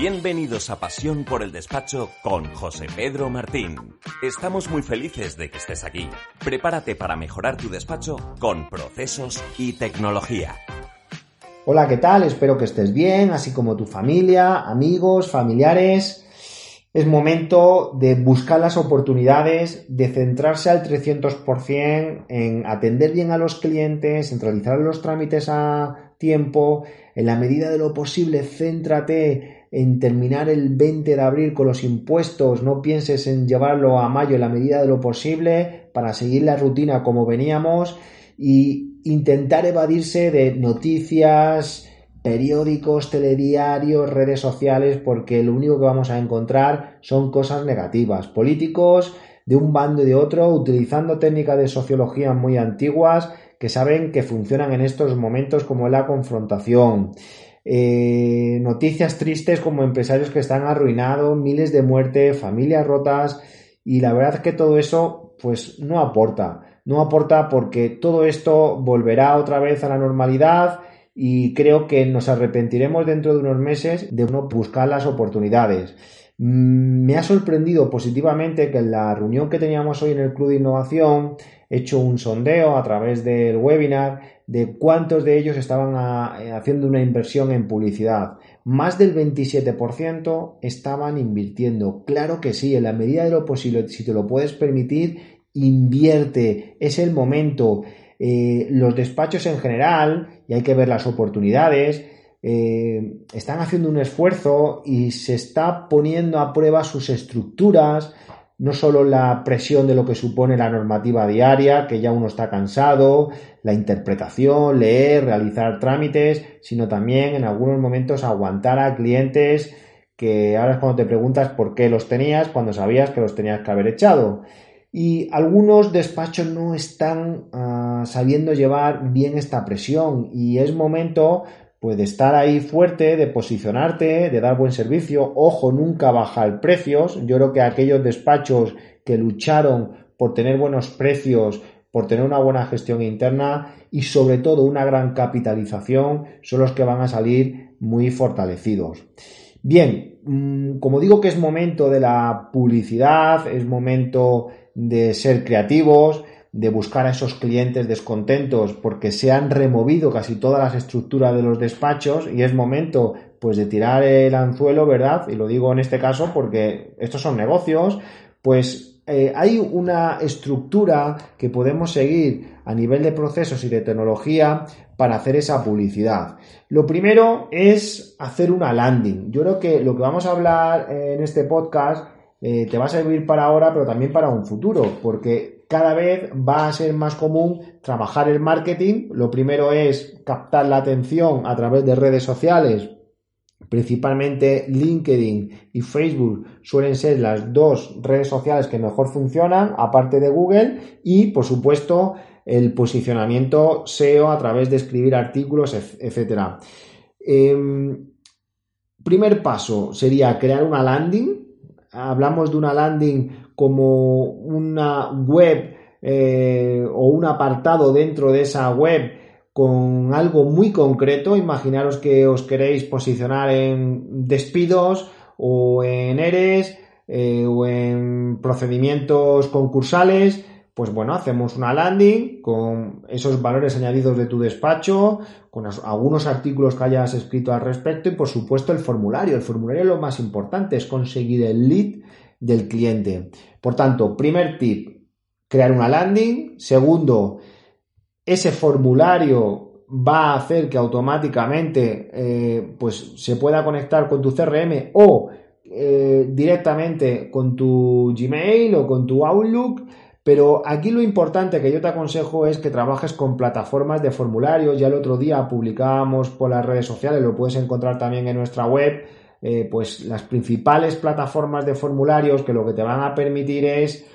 Bienvenidos a Pasión por el Despacho con José Pedro Martín. Estamos muy felices de que estés aquí. Prepárate para mejorar tu despacho con procesos y tecnología. Hola, ¿qué tal? Espero que estés bien, así como tu familia, amigos, familiares. Es momento de buscar las oportunidades, de centrarse al 300% en atender bien a los clientes, en realizar los trámites a tiempo, en la medida de lo posible, céntrate en terminar el 20 de abril con los impuestos, no pienses en llevarlo a mayo en la medida de lo posible para seguir la rutina como veníamos y intentar evadirse de noticias, periódicos, telediarios, redes sociales, porque lo único que vamos a encontrar son cosas negativas. Políticos de un bando y de otro, utilizando técnicas de sociología muy antiguas que saben que funcionan en estos momentos como la confrontación. Eh, noticias tristes como empresarios que están arruinados, miles de muertes, familias rotas y la verdad es que todo eso pues no aporta. No aporta porque todo esto volverá otra vez a la normalidad y creo que nos arrepentiremos dentro de unos meses de no buscar las oportunidades. Mm, Me ha sorprendido positivamente que en la reunión que teníamos hoy en el Club de Innovación he hecho un sondeo a través del webinar de cuántos de ellos estaban a- eh, haciendo una inversión en publicidad. Más del 27% estaban invirtiendo. Claro que sí, en la medida de lo posible, si te lo puedes permitir, invierte. Es el momento. Eh, los despachos en general, y hay que ver las oportunidades, eh, están haciendo un esfuerzo y se está poniendo a prueba sus estructuras, no solo la presión de lo que supone la normativa diaria, que ya uno está cansado, la interpretación, leer, realizar trámites, sino también en algunos momentos aguantar a clientes que ahora es cuando te preguntas por qué los tenías cuando sabías que los tenías que haber echado. Y algunos despachos no están ah, sabiendo llevar bien esta presión y es momento pues de estar ahí fuerte, de posicionarte, de dar buen servicio. Ojo, nunca bajar precios. Yo creo que aquellos despachos que lucharon por tener buenos precios, por tener una buena gestión interna y sobre todo una gran capitalización son los que van a salir muy fortalecidos. Bien, mm, como digo que es momento de la publicidad, es momento de ser creativos, de buscar a esos clientes descontentos porque se han removido casi todas las estructuras de los despachos y es momento pues de tirar el anzuelo, ¿verdad? Y lo digo en este caso porque estos son negocios, pues eh, hay una estructura que podemos seguir a nivel de procesos y de tecnología para hacer esa publicidad. Lo primero es hacer una landing. Yo creo que lo que vamos a hablar en este podcast eh, te va a servir para ahora, pero también para un futuro, porque cada vez va a ser más común trabajar el marketing. Lo primero es captar la atención a través de redes sociales, principalmente LinkedIn y Facebook suelen ser las dos redes sociales que mejor funcionan, aparte de Google, y por supuesto el posicionamiento SEO a través de escribir artículos, etcétera. Em, primer paso sería crear una landing. Hablamos de una landing como una web eh, o un apartado dentro de esa web con algo muy concreto. Imaginaros que os queréis posicionar en despidos o en ERES eh, o en procedimientos concursales. Pues bueno, hacemos una landing con esos valores añadidos de tu despacho, con algunos artículos que hayas escrito al respecto y por supuesto el formulario. El formulario lo más importante es conseguir el lead del cliente. Por tanto, primer tip, crear una landing. Segundo, ese formulario va a hacer que automáticamente eh, pues se pueda conectar con tu CRM o eh, directamente con tu Gmail o con tu Outlook Pero aquí lo importante que yo te aconsejo es que trabajes con plataformas de formularios. Ya el otro día publicábamos por las redes sociales, lo puedes encontrar también en nuestra web, eh, pues las principales plataformas de formularios que lo que te van a permitir es,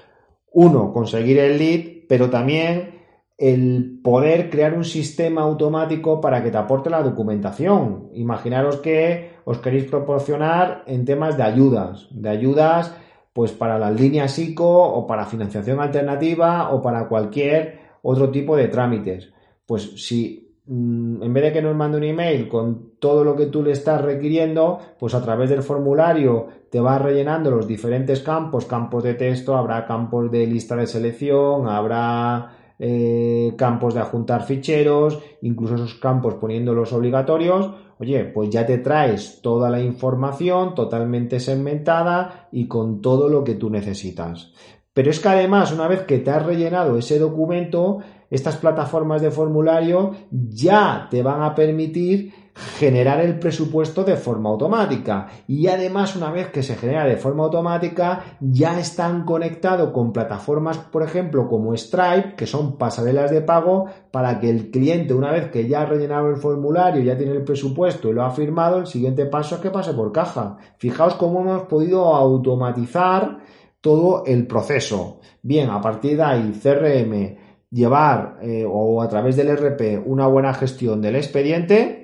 uno, conseguir el lead, pero también el poder crear un sistema automático para que te aporte la documentación. Imaginaros que os queréis proporcionar en temas de ayudas, de ayudas pues para las líneas ICO o para financiación alternativa o para cualquier otro tipo de trámites. Pues si mm, en vez de que nos mande un email con todo lo que tú le estás requiriendo, pues a través del formulario te va rellenando los diferentes campos, campos de texto, habrá campos de lista de selección, habrá eh, campos de adjuntar ficheros, incluso esos campos poniéndolos obligatorios, oye, pues ya te traes toda la información totalmente segmentada y con todo lo que tú necesitas. Pero es que además, una vez que te has rellenado ese documento, estas plataformas de formulario ya te van a permitir generar el presupuesto de forma automática. Y además, una vez que se genera de forma automática, ya están conectados con plataformas, por ejemplo, como Stripe, que son pasarelas de pago, para que el cliente, una vez que ya ha rellenado el formulario, ya tiene el presupuesto y lo ha firmado, el siguiente paso es que pase por caja. Fijaos cómo hemos podido automatizar todo el proceso. Bien, a partir de ahí, CRM, llevar eh, o a través del RP una buena gestión del expediente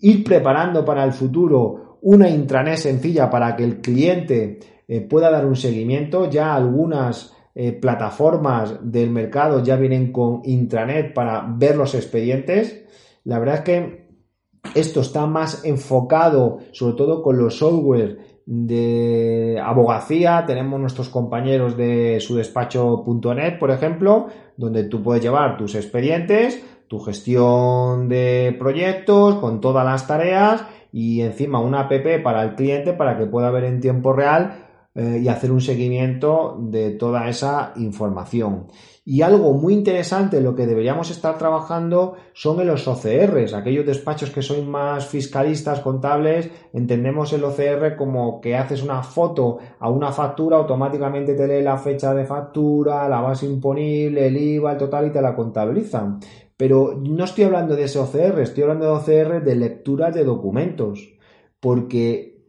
ir preparando para el futuro una intranet sencilla para que el cliente eh, pueda dar un seguimiento. Ya algunas eh, plataformas del mercado ya vienen con intranet para ver los expedientes. La verdad es que esto está más enfocado sobre todo con los software de abogacía. Tenemos nuestros compañeros de su despacho.net, por ejemplo, donde tú puedes llevar tus expedientes tu gestión de proyectos con todas las tareas y encima una app para el cliente para que pueda ver en tiempo real eh, y hacer un seguimiento de toda esa información. Y algo muy interesante lo que deberíamos estar trabajando son en los OCRs, aquellos despachos que son más fiscalistas, contables, entendemos el OCR como que haces una foto a una factura, automáticamente te lee la fecha de factura, la base imponible, el IVA, el total y te la contabilizan. Pero no estoy hablando de ese OCR, estoy hablando de OCR de lectura de documentos. Porque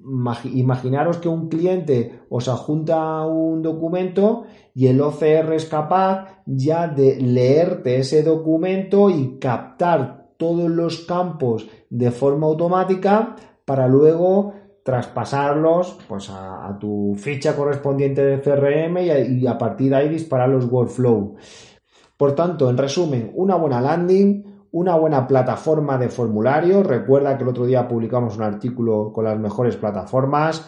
imaginaros que un cliente os adjunta un documento y el OCR es capaz ya de leerte ese documento y captar todos los campos de forma automática para luego traspasarlos pues a, tu ficha correspondiente de CRM y a, partir de ahí disparar los workflow. Por tanto, en resumen, una buena landing, una buena plataforma de formulario. Recuerda que el otro día publicamos un artículo con las mejores plataformas.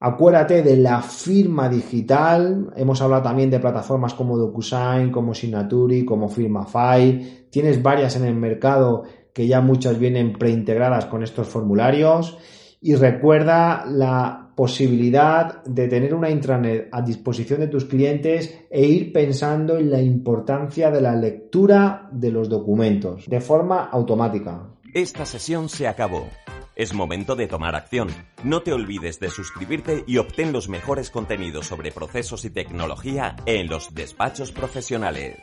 Acuérdate de la firma digital. Hemos hablado también de plataformas como DocuSign, como Signaturi, como Firmafy. Tienes varias en el mercado que ya muchas vienen preintegradas con estos formularios. Y recuerda la posibilidad de tener una intranet a disposición de tus clientes e ir pensando en la importancia de la lectura de los documentos de forma automática. Esta sesión se acabó. Es momento de tomar acción. No te olvides de suscribirte y obtén los mejores contenidos sobre procesos y tecnología en los despachos profesionales.